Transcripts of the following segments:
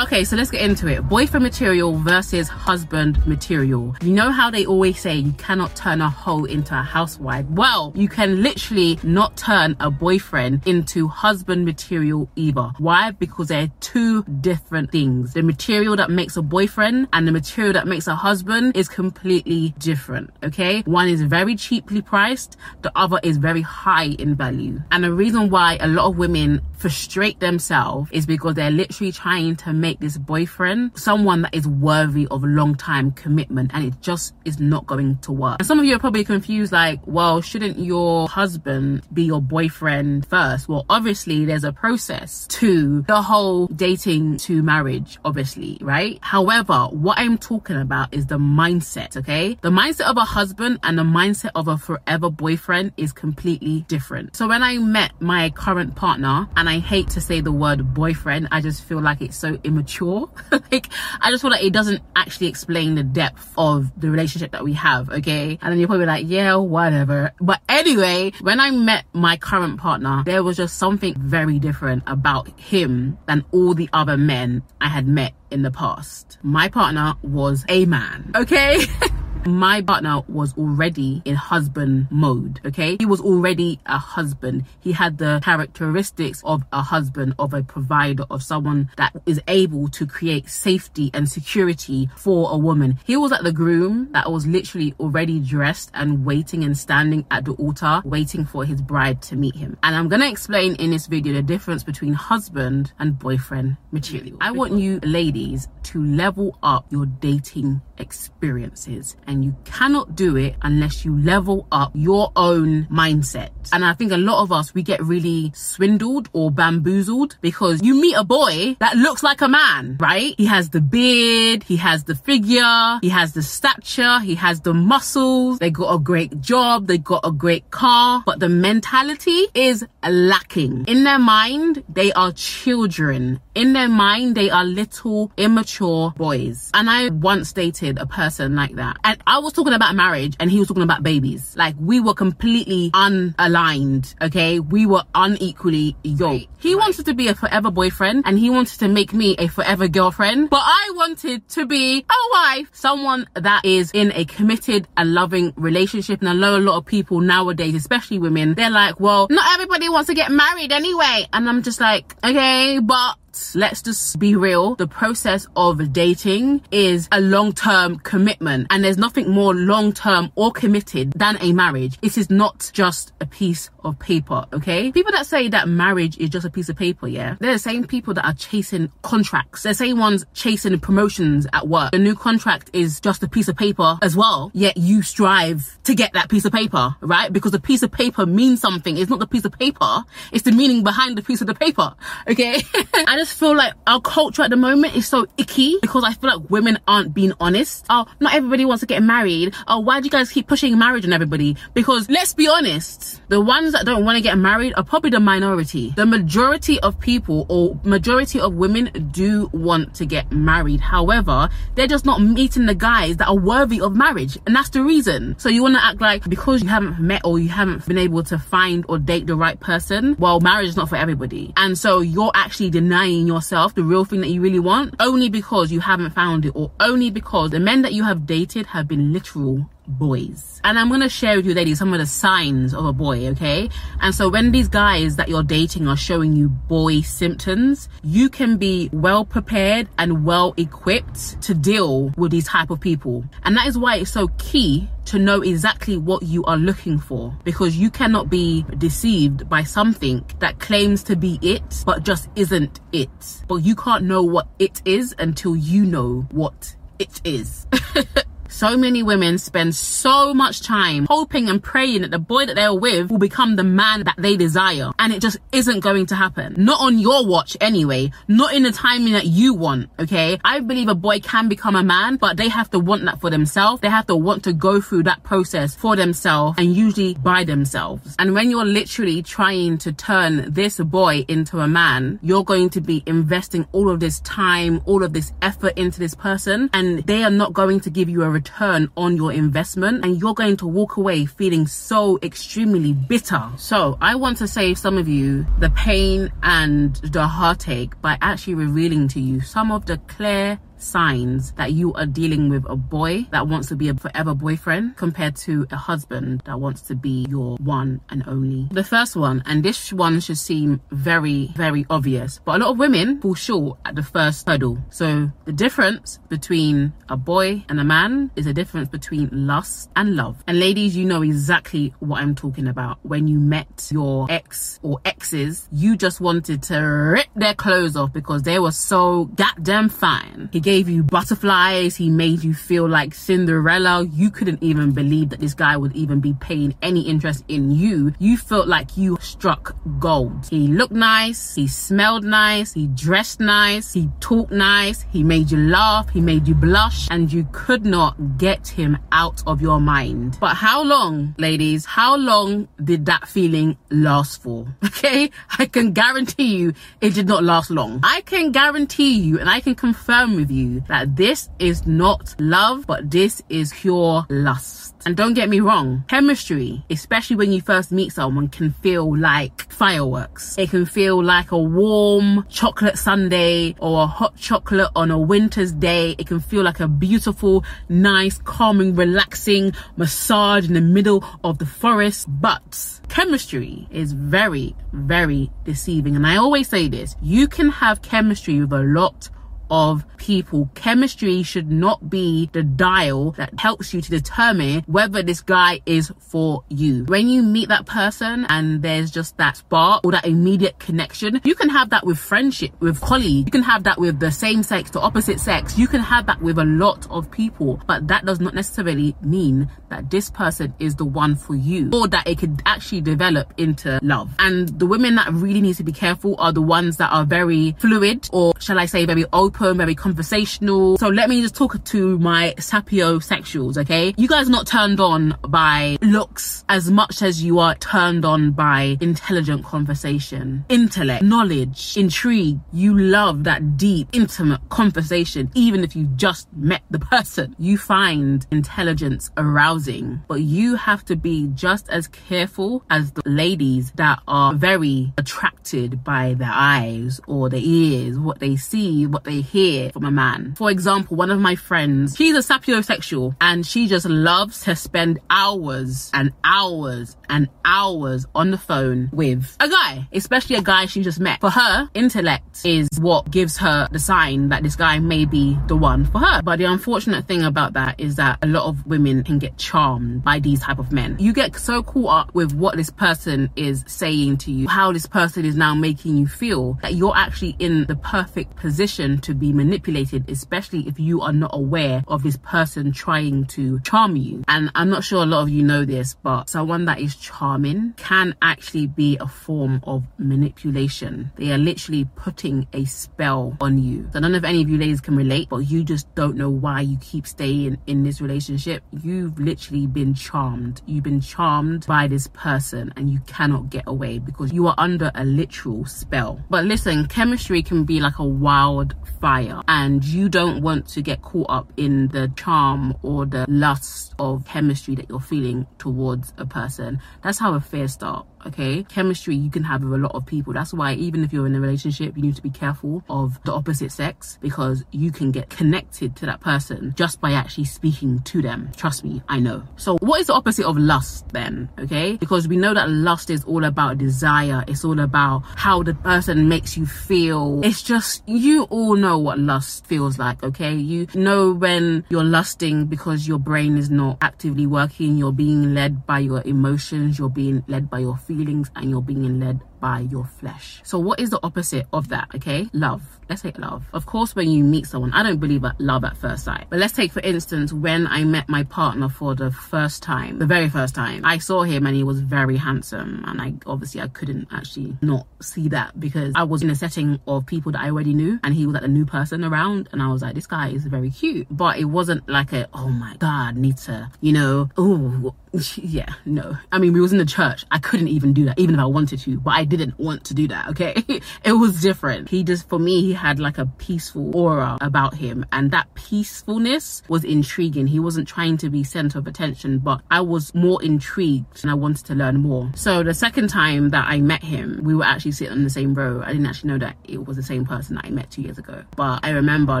Okay, so let's get into it. Boyfriend material versus husband material. You know how they always say you cannot turn a hoe into a housewife? Well, you can literally not turn a boyfriend into husband material either. Why? Because they're two different things. The material that makes a boyfriend and the material that makes a husband is completely different, okay? One is very cheaply priced, the other is very high in value. And the reason why a lot of women frustrate themselves is because they're literally trying to make this boyfriend someone that is worthy of long time commitment and it just is not going to work. And some of you are probably confused like, well, shouldn't your husband be your boyfriend first? Well, obviously there's a process to the whole dating to marriage, obviously, right? However, what I'm talking about is the mindset, okay? The mindset of a husband and the mindset of a forever boyfriend is completely different. So when I met my current partner, and I hate to say the word boyfriend, I just feel like it's so immature. like, I just feel like it doesn't actually explain the depth of the relationship that we have, okay? And then you're probably like, yeah, whatever. But anyway, when I met my current partner, there was just something very different about him than all the other men I had met in the past. My partner was a man, okay? my partner was already in husband mode okay? He was already a husband. He had the characteristics of a husband of a provider of someone that is able to create safety and security for a woman. He was at the groom that was literally already dressed and waiting and standing at the altar waiting for his bride to meet him. And i'm gonna explain in this video the difference between husband and boyfriend material. I want you ladies to level up your dating experiences and you cannot do it unless you level up your own mindset. And I think a lot of us, we get really swindled or bamboozled because you meet a boy that looks like a man, right? He has the beard, he has the figure, he has the stature, he has the muscles, they got a great job, they got a great car, but the mentality is lacking. In their mind, they are children. In their mind, they are little immature boys. And I once dated a person like that. And I was talking about marriage and he was talking about babies. Like we were completely unaligned, okay? We were unequally yoked. He wanted to be a forever boyfriend and he wanted to make me a forever girlfriend, but I wanted to be a wife, someone that is in a committed and loving relationship. And I know a lot of people nowadays, especially women, they're like, well, not everybody wants to get married anyway. And I'm just like, okay, but let's just be real. The process of dating is a long-term commitment and there's nothing more long-term or committed than a marriage. It is not just a piece of paper, okay? People that say that marriage is just a piece of paper, yeah? They're the same people that are chasing contracts. They're the same ones chasing promotions at work. The new contract is just a piece of paper as well, yet you strive to get that piece of paper, right? Because the piece of paper means something. It's not the piece of paper, it's the meaning behind the piece of the paper, okay? I just feel like our culture at the moment is so icky because I feel like women aren't being honest. Oh, not everybody wants to get married. Oh, why do you guys keep pushing marriage on everybody? Because let's be honest, the ones that don't want to get married are probably the minority. The majority of people or majority of women do want to get married. However, they're just not meeting the guys that are worthy of marriage. And that's the reason. So you want to act like because you haven't met or you haven't been able to find or date the right person, well, marriage is not for everybody. And so you're actually denying yourself the real thing that you really want only because you haven't found it or only because the men that you have dated have been literal boys. And I'm gonna share with you, ladies, some of the signs of a boy, okay? And so when these guys that you're dating are showing you boy symptoms, you can be well prepared and well equipped to deal with these type of people. And that is why it's so key to know exactly what you are looking for because you cannot be deceived by something that claims to be it but just isn't it. But you can't know what it is until you know what it is. So many women spend so much time hoping and praying that the boy that they're with will become the man that they desire. And it just isn't going to happen. Not on your watch anyway. Not in the timing that you want, okay? I believe a boy can become a man, but they have to want that for themselves. They have to want to go through that process for themselves and usually by themselves. And when you're literally trying to turn this boy into a man, you're going to be investing all of this time, all of this effort into this person, and they are not going to give you a return on your investment and you're going to walk away feeling so extremely bitter. So I want to save some of you the pain and the heartache by actually revealing to you some of the clear signs that you are dealing with a boy that wants to be a forever boyfriend compared to a husband that wants to be your one and only. The first one, and this one should seem very, very obvious, but a lot of women fall short at the first hurdle. So the difference between a boy and a man is a difference between lust and love. And ladies, you know exactly what I'm talking about. When you met your ex or exes, you just wanted to rip their clothes off because they were so goddamn fine. He gave you butterflies. He made you feel like Cinderella. You couldn't even believe that this guy would even be paying any interest in you. You felt like you struck gold. He looked nice. He smelled nice. He dressed nice. He talked nice. He made you laugh. He made you blush and you could not get him out of your mind. But how long, ladies, how long did that feeling last for? Okay. I can guarantee you it did not last long. I can guarantee you and I can confirm with you you that this is not love, but this is pure lust. And don't get me wrong, chemistry, especially when you first meet someone, can feel like fireworks. It can feel like a warm chocolate sundae or a hot chocolate on a winter's day. It can feel like a beautiful, nice, calming, relaxing massage in the middle of the forest. But chemistry is very, very deceiving. And I always say this you can have chemistry with a lot of people. Chemistry should not be the dial that helps you to determine whether this guy is for you. When you meet that person and there's just that spark or that immediate connection, you can have that with friendship, with colleagues. You can have that with the same sex, the opposite sex. You can have that with a lot of people, but that does not necessarily mean that this person is the one for you or that it could actually develop into love. And the women that really need to be careful are the ones that are very fluid or shall I say very open open, very conversational. So let me just talk to my sapiosexuals, okay? You guys are not turned on by looks as much as you are turned on by intelligent conversation, intellect, knowledge, intrigue. You love that deep, intimate conversation, even if you just met the person. You find intelligence arousing, but you have to be just as careful as the ladies that are very attracted by their eyes or their ears, what they see, what they hear from a man. For example, one of my friends, she's a sapiosexual and she just loves to spend hours and hours and hours on the phone with a guy, especially a guy she just met. For her, intellect is what gives her the sign that this guy may be the one for her. But the unfortunate thing about that is that a lot of women can get charmed by these type of men. You get so caught up with what this person is saying to you, how this person is now making you feel that you're actually in the perfect position to be manipulated, especially if you are not aware of this person trying to charm you. And I'm not sure a lot of you know this, but someone that is charming can actually be a form of manipulation. They are literally putting a spell on you. So none of any of you ladies can relate, but you just don't know why you keep staying in this relationship. You've literally been charmed. You've been charmed by this person and you cannot get away because you are under a literal spell. But listen, chemistry can be like a wild fire and you don't want to get caught up in the charm or the lust of chemistry that you're feeling towards a person. That's how affairs start okay? Chemistry you can have with a lot of people. That's why even if you're in a relationship, you need to be careful of the opposite sex because you can get connected to that person just by actually speaking to them. Trust me, I know. So what is the opposite of lust then, okay? Because we know that lust is all about desire. It's all about how the person makes you feel. It's just, you all know what lust feels like, okay? You know when you're lusting because your brain is not actively working, you're being led by your emotions, you're being led by your feelings, and you're being led by your flesh. So what is the opposite of that? Okay, love. Let's take love. Of course, when you meet someone, I don't believe that love at first sight. But let's take for instance when I met my partner for the first time, the very first time. I saw him and he was very handsome, and I obviously I couldn't actually not see that because I was in a setting of people that I already knew, and he was like the new person around, and I was like, this guy is very cute. But it wasn't like a oh my god, to, you know, oh yeah, no. I mean, we was in the church. I couldn't even do that, even if I wanted to. But I didn't want to do that, okay? it was different. He just, for me, he had like a peaceful aura about him. And that peacefulness was intriguing. He wasn't trying to be center of attention, but I was more intrigued and I wanted to learn more. So the second time that I met him, we were actually sitting on the same row. I didn't actually know that it was the same person that I met two years ago. But I remember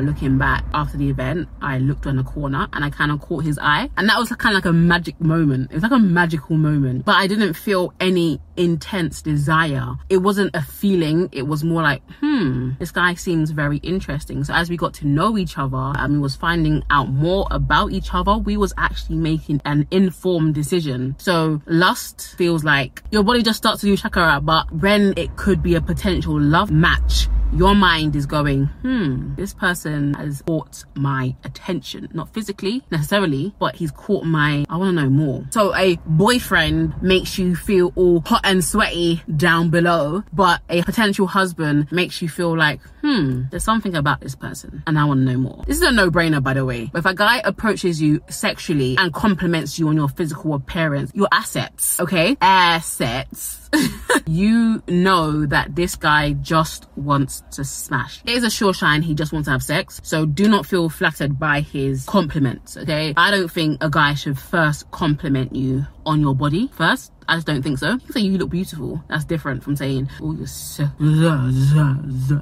looking back after the event, I looked on the corner and I kind of caught his eye. And that was kind of like a magic moment. It was like a magical moment, but I didn't feel any intense desire. It wasn't a feeling, it was more like, hmm, this guy seems very interesting. So as we got to know each other and we was finding out more about each other, we was actually making an informed decision. So lust feels like your body just starts to do chakra, but when it could be a potential love match, your mind is going, hmm, this person has caught my attention. Not physically necessarily, but he's caught my, I want to know more. So a boyfriend makes you feel all hot and sweaty down below, but a potential husband makes you feel like, hmm, there's something about this person and I want to know more. This is a no brainer, by the way. But if a guy approaches you sexually and compliments you on your physical appearance, your assets, okay? Assets you know that this guy just wants to smash. It is a sure shine, he just wants to have sex. So do not feel flattered by his compliments, okay? I don't think a guy should first compliment you on your body first. I just don't think so. You say you look beautiful. That's different from saying, oh, you're so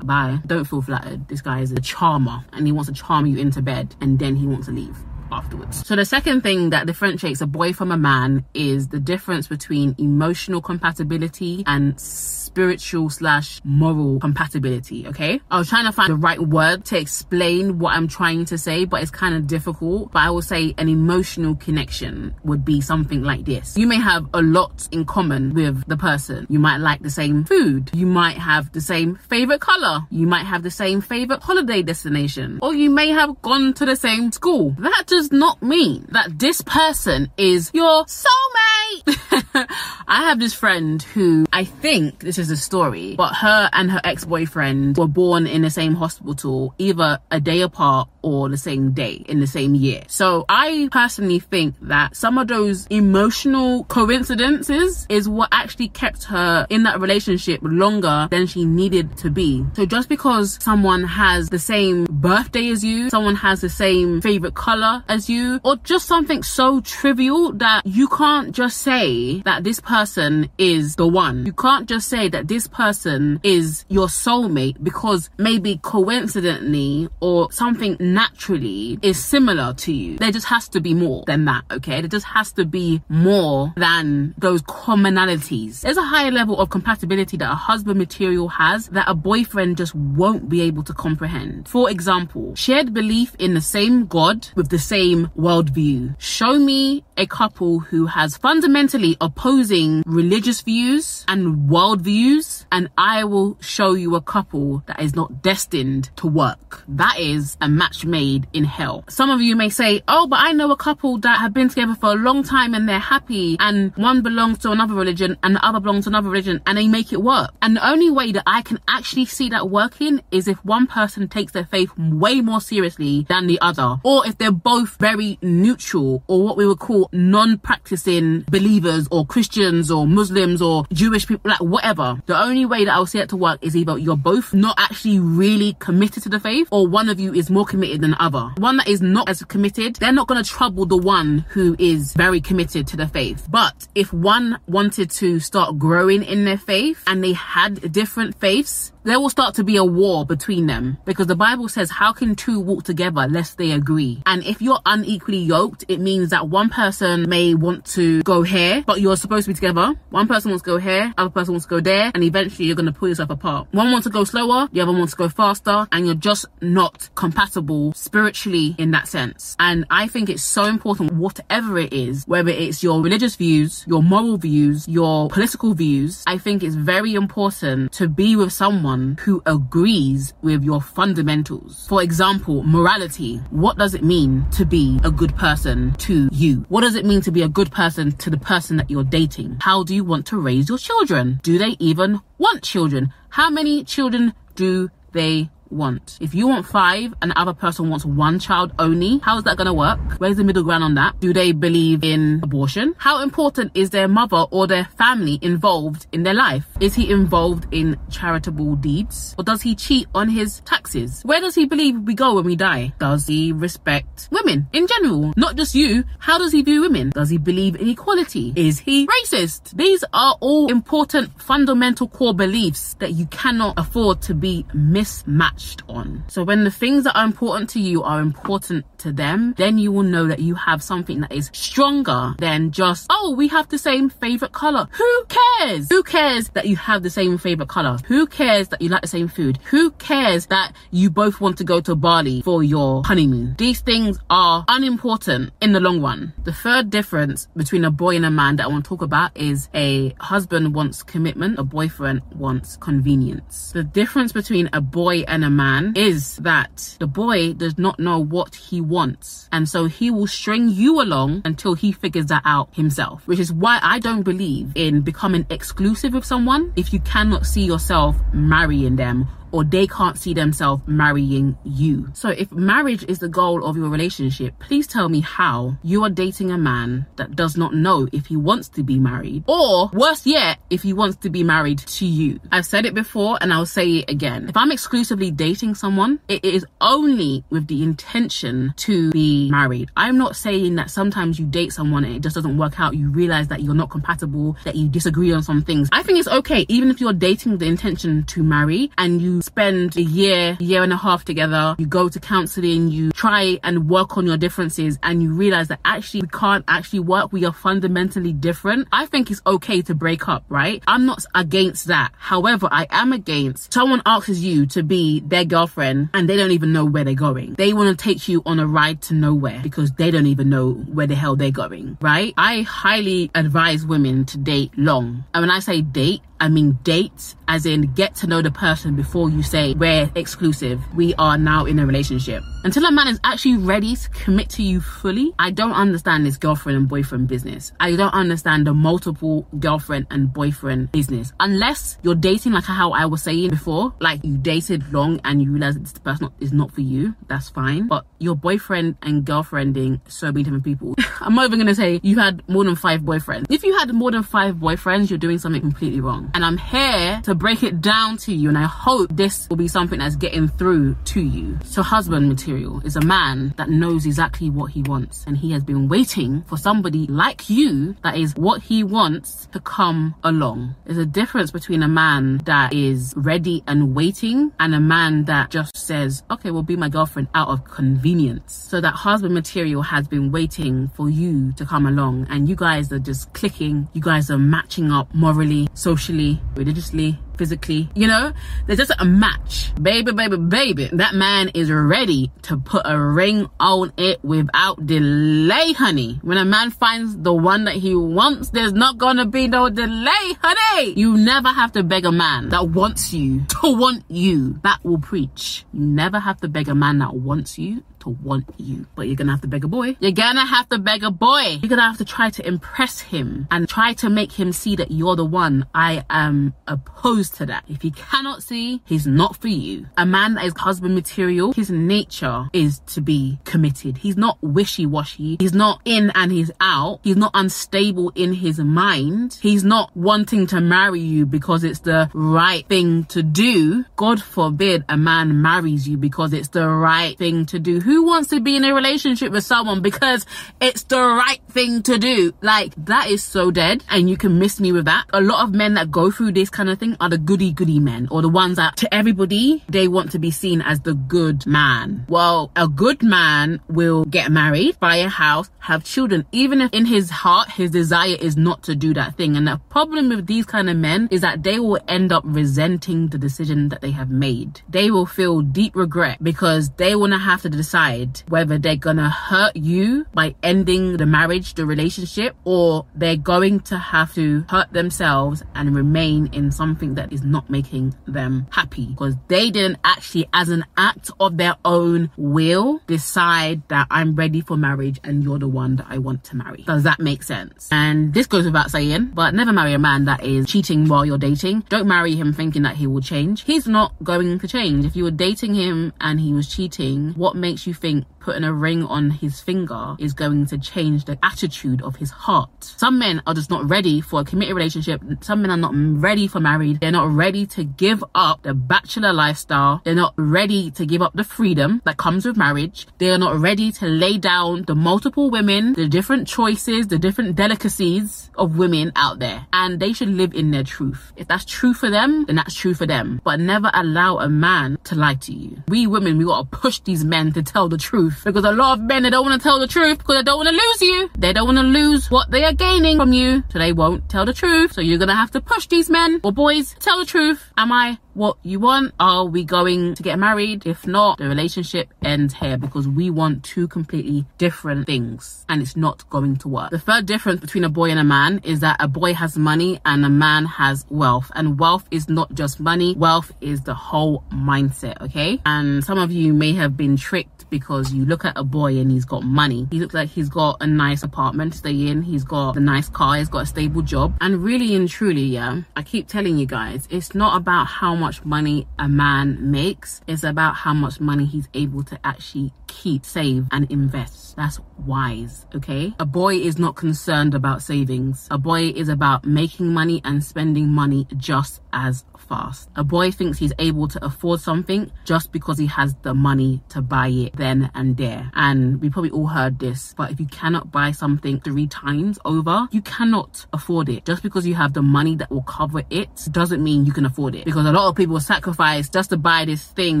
bye. Don't feel flattered. This guy is a charmer and he wants to charm you into bed and then he wants to leave afterwards. So the second thing that differentiates a boy from a man is the difference between emotional compatibility and spiritual slash moral compatibility okay? I was trying to find the right word to explain what i'm trying to say but it's kind of difficult. But i will say an emotional connection would be something like this. You may have a lot in common with the person. You might like the same food. You might have the same favorite color. You might have the same favorite holiday destination. Or you may have gone to the same school. That does not mean that this person is your soulmate. I have this friend who i think this is a story, but her and her ex-boyfriend were born in the same hospital, either a day apart or the same day in the same year. So I personally think that some of those emotional coincidences is what actually kept her in that relationship longer than she needed to be. So just because someone has the same birthday as you, someone has the same favorite color as you, or just something so trivial that you can't just say that this person is the one. You can't just say that this person is your soulmate because maybe coincidentally or something naturally is similar to you. There just has to be more than that, okay? There just has to be more than those commonalities. There's a higher level of compatibility that a husband material has that a boyfriend just won't be able to comprehend. For example, shared belief in the same God with the same worldview. Show me a couple who has fundamentally opposing religious views and worldviews, and I will show you a couple that is not destined to work. That is a match made in hell. Some of you may say, Oh, but I know a couple that have been together for a long time and they're happy, and one belongs to another religion and the other belongs to another religion, and they make it work. And the only way that I can actually see that working is if one person takes their faith way more seriously than the other, or if they're both very neutral, or what we would call non-practicing believers or Christians or Muslims or Jewish people, like whatever. The only way that I'll see it to work is either you're both not actually really committed to the faith or one of you is more committed than the other. One that is not as committed, they're not going to trouble the one who is very committed to the faith. But if one wanted to start growing in their faith and they had different faiths, there will start to be a war between them because the Bible says, How can two walk together lest they agree? And if you're unequally yoked, it means that one person may want to go here, but you're supposed to be together. One person wants to go here, other person wants to go there, and eventually you're going to pull yourself apart. One wants to go slower, the other wants to go faster, and you're just not compatible spiritually in that sense. And I think it's so important, whatever it is, whether it's your religious views, your moral views, your political views, I think it's very important to be with someone someone who agrees with your fundamentals. For example, morality. What does it mean to be a good person to you? What does it mean to be a good person to the person that you're dating? How do you want to raise your children? Do they even want children? How many children do they want. If you want five and the other person wants one child only, how is that going to work? Where's the middle ground on that? Do they believe in abortion? How important is their mother or their family involved in their life? Is he involved in charitable deeds? Or does he cheat on his taxes? Where does he believe we go when we die? Does he respect women in general? Not just you. How does he view women? Does he believe in equality? Is he racist? These are all important fundamental core beliefs that you cannot afford to be mismatched on. So when the things that are important to you are important to them, then you will know that you have something that is stronger than just, oh, we have the same favorite color. Who cares? Who cares that you have the same favorite color? Who cares that you like the same food? Who cares that you both want to go to Bali for your honeymoon? These things are unimportant in the long run. The third difference between a boy and a man that I want to talk about is a husband wants commitment, a boyfriend wants convenience. The difference between a boy and a man is that the boy does not know what he wants. And so he will string you along until he figures that out himself, which is why I don't believe in becoming exclusive with someone if you cannot see yourself marrying them or they can't see themselves marrying you. So if marriage is the goal of your relationship, please tell me how you are dating a man that does not know if he wants to be married or worse yet, if he wants to be married to you. I've said it before and I'll say it again. If I'm exclusively dating someone, it is only with the intention to be married. I'm not saying that sometimes you date someone and it just doesn't work out. You realize that you're not compatible, that you disagree on some things. I think it's okay, even if you're dating the intention to marry and you spend a year, year and a half together, you go to counseling, you try and work on your differences and you realize that actually we can't actually work. We are fundamentally different. I think it's okay to break up, right? I'm not against that. However, I am against someone asks you to be their girlfriend and they don't even know where they're going. They want to take you on a ride to nowhere because they don't even know where the hell they're going, right? I highly advise women to date long. And when I say date, I mean date, as in get to know the person before you say we're exclusive. We are now in a relationship. Until a man is actually ready to commit to you fully, I don't understand this girlfriend and boyfriend business. I don't understand the multiple girlfriend and boyfriend business. Unless you're dating like how I was saying before, like you dated long and you realize this person is not for you, that's fine. But your boyfriend and girlfriending so many different people. I'm not even gonna say you had more than five boyfriends. If you had more than five boyfriends, you're doing something completely wrong. And I'm here to break it down to you. And I hope this will be something that's getting through to you. So husband material is a man that knows exactly what he wants. And he has been waiting for somebody like you that is what he wants to come along. There's a difference between a man that is ready and waiting and a man that just says, okay, well, be my girlfriend out of convenience. So that husband material has been waiting for you to come along and you guys are just clicking. You guys are matching up morally, socially, religiously, physically. You know, there's just a match. Baby, baby, baby. That man is ready to put a ring on it without delay, honey. When a man finds the one that he wants, there's not gonna be no delay, honey. You never have to beg a man that wants you to want you. That will preach. You never have to beg a man that wants you to want you. But you're gonna have to beg a boy. You're gonna have to beg a boy. You're gonna have to try to impress him and try to make him see that you're the one. I am opposed to that. If he cannot see, he's not for you. A man that is husband material, his nature is to be committed. He's not wishy-washy. He's not in and he's out. He's not unstable in his mind. He's not wanting to marry you because it's the right thing to do. God forbid a man marries you because it's the right thing to do. Who wants to be in a relationship with someone because it's the right thing to do? Like that is so dead and you can miss me with that. A lot of men that go through this kind of thing are the goody goody men or the ones that to everybody they want to be seen as the good man. Well, a good man will get married, buy a house, have children, even if in his heart his desire is not to do that thing. And the problem with these kind of men is that they will end up resenting the decision that they have made. They will feel deep regret because they want to have to decide whether they're gonna hurt you by ending the marriage, the relationship, or they're going to have to hurt themselves and remain in something that is not making them happy because they didn't actually, as an act of their own will, decide that I'm ready for marriage and you're the one that I want to marry. Does that make sense? And this goes without saying, but never marry a man that is cheating while you're dating. Don't marry him thinking that he will change. He's not going to change. If you were dating him and he was cheating, what makes you think putting a ring on his finger is going to change the attitude of his heart. Some men are just not ready for a committed relationship. Some men are not ready for married. They're not ready to give up the bachelor lifestyle. They're not ready to give up the freedom that comes with marriage. They are not ready to lay down the multiple women, the different choices, the different delicacies of women out there. And they should live in their truth. If that's true for them, then that's true for them. But never allow a man to lie to you. We women, we gotta push these men to tell the truth because a lot of men they don't want to tell the truth because they don't want to lose you. They don't want to lose what they are gaining from you, so they won't tell the truth. So you're gonna have to push these men or boys tell the truth. Am I what you want? Are we going to get married? If not, the relationship ends here because we want two completely different things and it's not going to work. The third difference between a boy and a man is that a boy has money and a man has wealth. And wealth is not just money, wealth is the whole mindset, okay? And some of you may have been tricked because you look at a boy and he's got money. He looks like he's got a nice apartment to stay in, he's got a nice car, he's got a stable job. And really and truly, yeah, I keep telling you guys, it's not about how much money a man makes, it's about how much money he's able to actually keep, save, and invest. That's wise, okay? A boy is not concerned about savings. A boy is about making money and spending money just as fast. A boy thinks he's able to afford something just because he has the money to buy it then and there. And we probably all heard this, but if you cannot buy something three times over, you cannot afford it. Just because you have the money that will cover it doesn't mean you can afford it. Because a lot of people sacrifice just to buy this thing,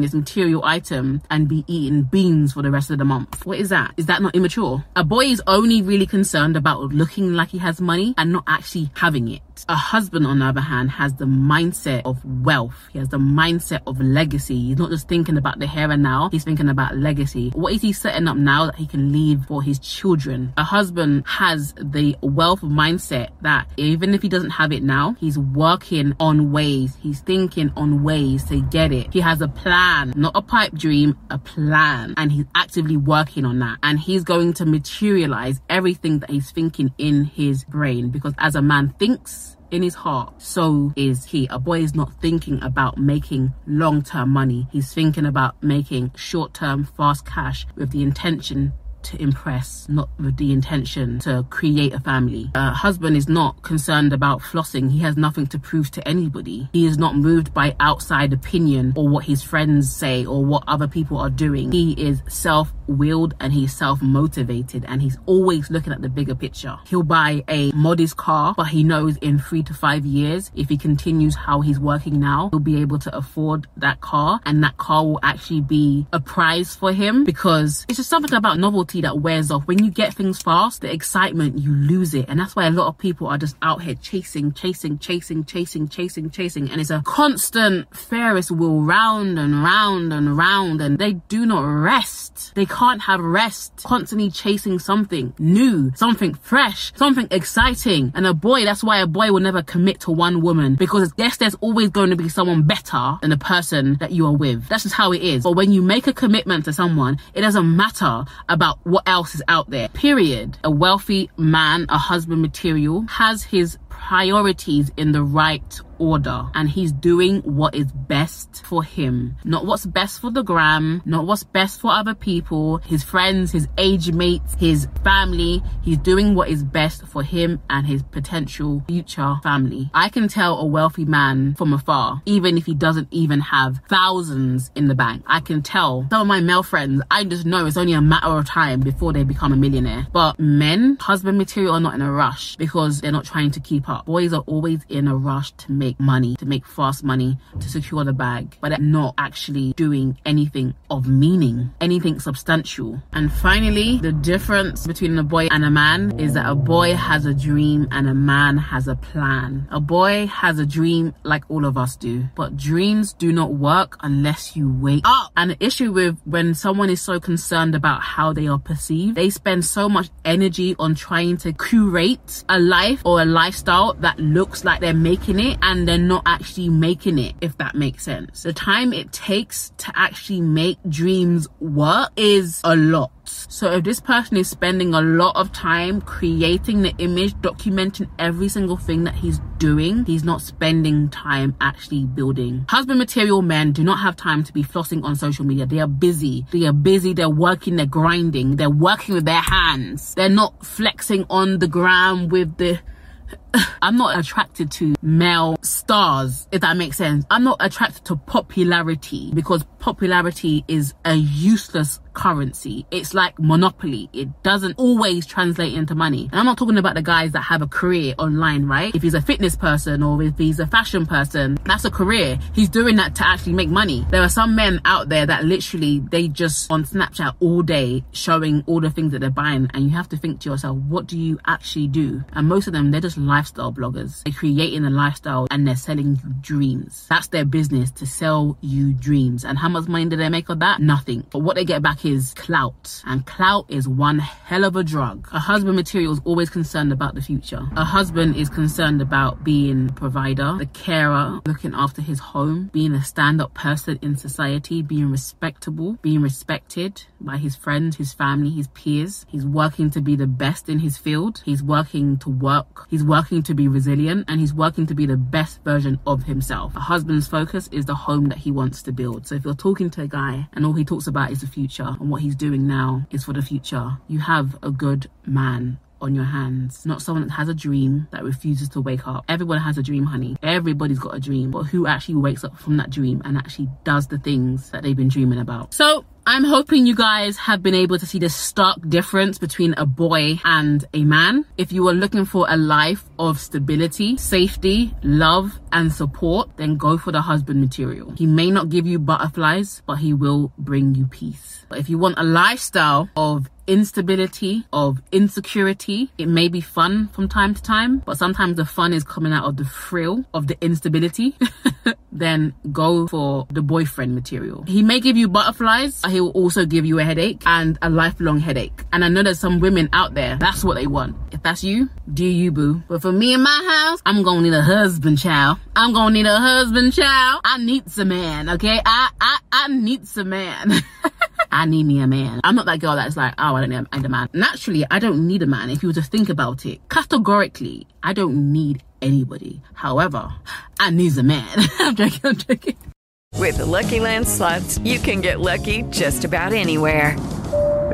this material item, and be eating beans for the rest of the month. What is that? Is that not immature? A boy is only really concerned about looking like he has money and not actually having it. A husband, on the other hand, has the mindset of wealth. He has the mindset of legacy. He's not just thinking about the here and now, he's thinking about legacy. What is he setting up now that he can leave for his children? A husband has the wealth mindset that even if he doesn't have it now, he's working on ways, he's thinking on ways to get it. He has a plan, not a pipe dream, a plan. And he's actively working on that. And he's going to materialize everything that he's thinking in his brain because as a man thinks, in his heart, so is he. A boy is not thinking about making long term money, he's thinking about making short term, fast cash with the intention to impress, not with the intention to create a family. A husband is not concerned about flossing. He has nothing to prove to anybody. He is not moved by outside opinion or what his friends say or what other people are doing. He is self willed and he's self motivated and he's always looking at the bigger picture. He'll buy a modest car, but he knows in three to five years, if he continues how he's working now, he'll be able to afford that car and that car will actually be a prize for him because it's just something about novelty quickly that wears off. When you get things fast, the excitement, you lose it. And that's why a lot of people are just out here chasing, chasing, chasing, chasing, chasing, chasing. And it's a constant Ferris wheel round and round and round. And they do not rest. They can't have rest. Constantly chasing something new, something fresh, something exciting. And a boy, that's why a boy will never commit to one woman because yes, there's always going to be someone better than the person that you are with. That's just how it is. But when you make a commitment to someone, it doesn't matter about what else is out there. Period. A wealthy man, a husband material, has his priorities in the right order and he's doing what is best for him. Not what's best for the gram not what's best for other people his friends his age mates his family. He's doing what is best for him and his potential future family. I can tell a wealthy man from afar even if he doesn't even have thousands in the bank. I can tell some of my male friends i just know it's only a matter of time before they become a millionaire. But men husband material are not in a rush because they're not trying to keep boys are always in a rush to make money, to make fast money, to secure the bag, but not actually doing anything of meaning, anything substantial. And finally, the difference between a boy and a man is that a boy has a dream and a man has a plan. A boy has a dream like all of us do, but dreams do not work unless you wake up. And the issue with when someone is so concerned about how they are perceived, they spend so much energy on trying to curate a life or a lifestyle that looks like they're making it and they're not actually making it, if that makes sense. The time it takes to actually make dreams work is a lot. So if this person is spending a lot of time creating the image, documenting every single thing that he's doing, he's not spending time actually building. Husband material men do not have time to be flossing on social media. They are busy. They are busy. They're working. They're grinding. They're working with their hands. They're not flexing on the gram with the I'm not attracted to male stars, if that makes sense. I'm not attracted to popularity because popularity is a useless currency. It's like monopoly. It doesn't always translate into money. And I'm not talking about the guys that have a career online, right? If he's a fitness person or if he's a fashion person, that's a career. He's doing that to actually make money. There are some men out there that literally they just on Snapchat all day showing all the things that they're buying and you have to think to yourself, what do you actually do? And most of them, they're just lifestyle bloggers. They're creating a lifestyle and they're selling you dreams. That's their business to sell you dreams. And how much money do they make of that? Nothing. But what they get back is clout. And clout is one hell of a drug. A husband material is always concerned about the future. A husband is concerned about being provider, the carer, looking after his home, being a stand-up person in society, being respectable, being respected by his friends, his family, his peers. He's working to be the best in his field. He's working to work. He's working to be resilient and he's working to be the best version of himself. A husband's focus is the home that he wants to build. So if you're talking to a guy and all he talks about is the future and what he's doing now is for the future, you have a good man on your hands, not someone that has a dream that refuses to wake up. Everyone has a dream, honey. Everybody's got a dream, but who actually wakes up from that dream and actually does the things that they've been dreaming about? So I'm hoping you guys have been able to see the stark difference between a boy and a man. If you are looking for a life of stability, safety, love, and support, then go for the husband material. He may not give you butterflies, but he will bring you peace. But if you want a lifestyle of instability, of insecurity. It may be fun from time to time, but sometimes the fun is coming out of the thrill of the instability. then go for the boyfriend material. He may give you butterflies, he will also give you a headache and a lifelong headache. And I know there's some women out there, that's what they want. If that's you, do you boo. But for me in my house, I'm gonna need a husband child. I'm gonna need a husband child. I need some man, okay? I I I need some man. I need me a man. I'm not that girl that's like, oh, I don't need a man. Naturally, I don't need a man. If you were to think about it, categorically, I don't need anybody. However, I need a man. I'm joking, I'm joking. With the Lucky Land slots, you can get lucky just about anywhere.